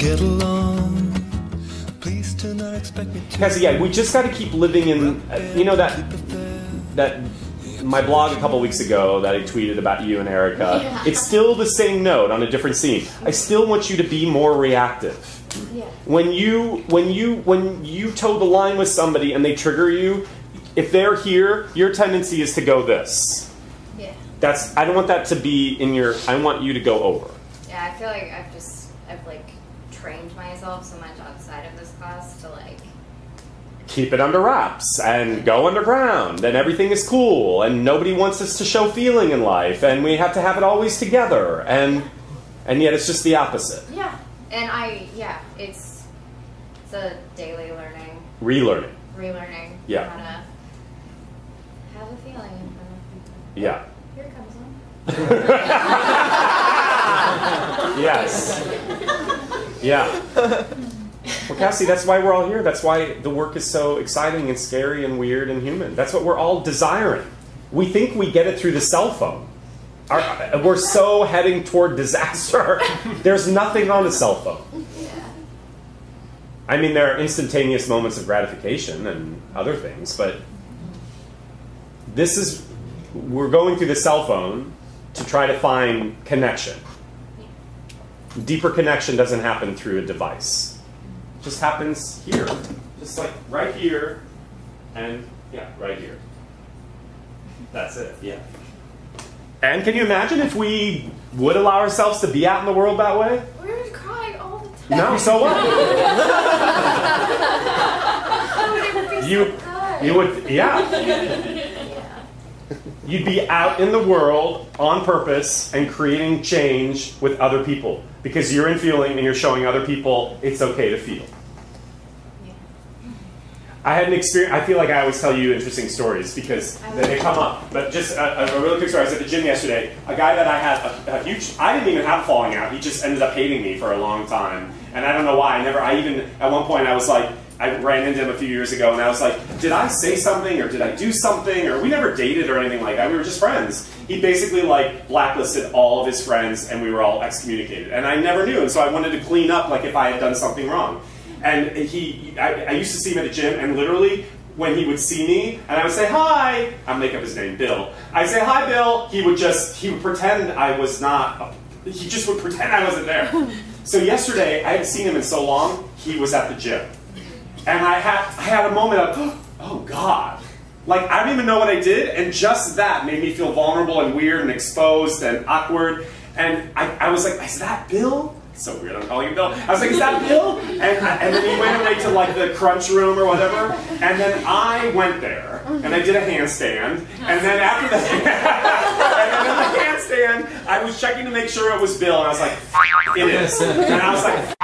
get along. Please do not expect me to. Cassie, yeah, we just got to keep living in, uh, you know that that my blog a couple weeks ago that I tweeted about you and Erica. Yeah. It's still the same note on a different scene. I still want you to be more reactive. Yeah. When you when you when you toe the line with somebody and they trigger you, if they're here, your tendency is to go this. Yeah. That's I don't want that to be in your. I want you to go over. Yeah, I feel like I've just I've like trained myself so much outside of this class to like keep it under wraps and go underground and everything is cool and nobody wants us to show feeling in life and we have to have it always together and and yet it's just the opposite yeah. And I yeah, it's it's a daily learning, relearning relearning Yeah. how to have a feeling in front of people. yeah Here it comes on. yes yeah. Well cassie that's why we're all here. That's why the work is so exciting and scary and weird and human. That's what we're all desiring. We think we get it through the cell phone. Our, we're so heading toward disaster. There's nothing on a cell phone. I mean, there are instantaneous moments of gratification and other things, but this is, we're going through the cell phone to try to find connection. Deeper connection doesn't happen through a device, it just happens here. Just like right here, and yeah, right here. That's it, yeah. And can you imagine if we would allow ourselves to be out in the world that way? We're crying all the time. No, so what? Oh, would You, so you would, yeah. You'd be out in the world on purpose and creating change with other people because you're in feeling and you're showing other people it's okay to feel. Yeah. I had an experience. I feel like I always tell you interesting stories because they come up. But just a, a really quick story. I was at the gym yesterday. A guy that I had a, a huge. I didn't even have a falling out. He just ended up hating me for a long time, and I don't know why. I never. I even at one point I was like. I ran into him a few years ago, and I was like, "Did I say something, or did I do something, or we never dated or anything like that? We were just friends." He basically like blacklisted all of his friends, and we were all excommunicated. And I never knew, and so I wanted to clean up, like if I had done something wrong. And he, I, I used to see him at the gym, and literally, when he would see me, and I would say hi, I'll make up his name, Bill. I'd say hi, Bill. He would just, he would pretend I was not. He just would pretend I wasn't there. So yesterday, I hadn't seen him in so long. He was at the gym, and I had, I had a moment of, oh God. Like I don't even know what I did, and just that made me feel vulnerable and weird and exposed and awkward. And I, I was like, is that Bill? So weird, I'm calling him Bill. I was like, is that Bill? And, and then he went away to like the crunch room or whatever. And then I went there and I did a handstand. And then after the, and then the handstand, I was checking to make sure it was Bill. And I was like, it is. And I was like,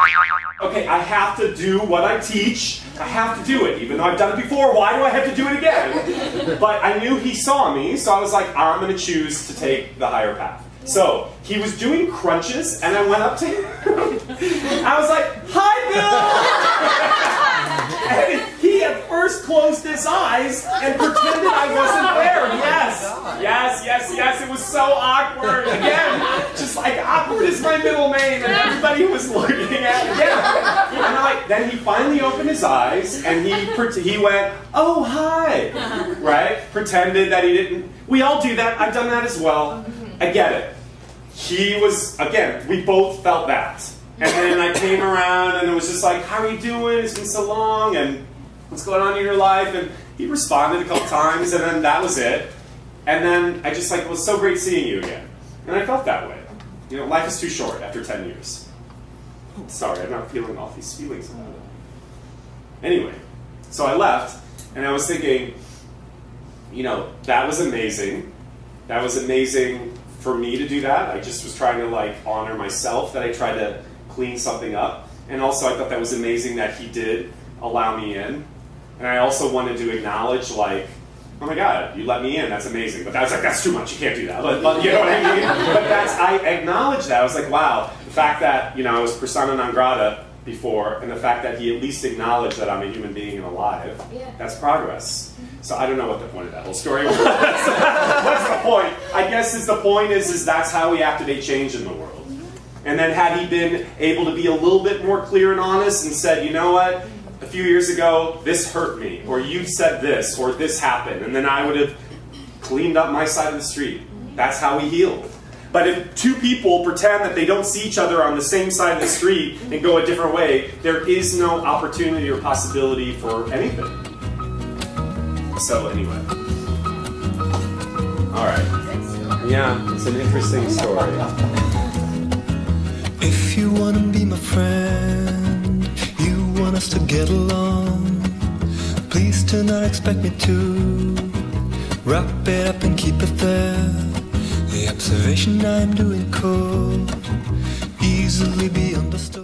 okay, I have to do what I teach. I have to do it. Even though I've done it before, why do I have to do it again? But I knew he saw me, so I was like, I'm going to choose to take the higher path. So he was doing crunches, and I went up to him. I was like, Hi, Bill! and he at first closed his eyes and pretended I wasn't there. Oh yes, yes, yes, yes. It was so awkward. Again, just like awkward is my middle name, and everybody was looking at me. Yeah. And like, then he finally opened his eyes and he he went, "Oh hi," right? Pretended that he didn't. We all do that. I've done that as well. Mm-hmm. I get it. He was again. We both felt that. And then I came around and it was just like, "How are you doing? It's been so long." And what's going on in your life? And he responded a couple times, and then that was it. And then I just like, it was so great seeing you again. And I felt that way. You know, life is too short after 10 years. Sorry, I'm not feeling all these feelings about it. Anyway, so I left, and I was thinking, you know, that was amazing. That was amazing for me to do that. I just was trying to like honor myself that I tried to clean something up. And also I thought that was amazing that he did allow me in. And I also wanted to acknowledge like, oh my god, you let me in, that's amazing. But was like, that's too much, you can't do that. But, but you know what I mean? But that's I acknowledged that. I was like, wow, the fact that, you know, I was persona non grata before, and the fact that he at least acknowledged that I'm a human being and alive, Yeah. that's progress. Mm-hmm. So I don't know what the point of that whole story was. What's the point? I guess is the point is is that's how we activate change in the world. Mm-hmm. And then had he been able to be a little bit more clear and honest and said, you know what, a few years ago, this hurt me, or you said this, or this happened, and then I would have cleaned up my side of the street. That's how we heal. But if two people pretend that they don't see each other on the same side of the street and go a different way, there is no opportunity or possibility for anything. So, anyway. Alright. Yeah, it's an interesting story. If you wanna be my friend, us to get along. Please do not expect me to wrap it up and keep it there. The observation I'm doing could easily be understood.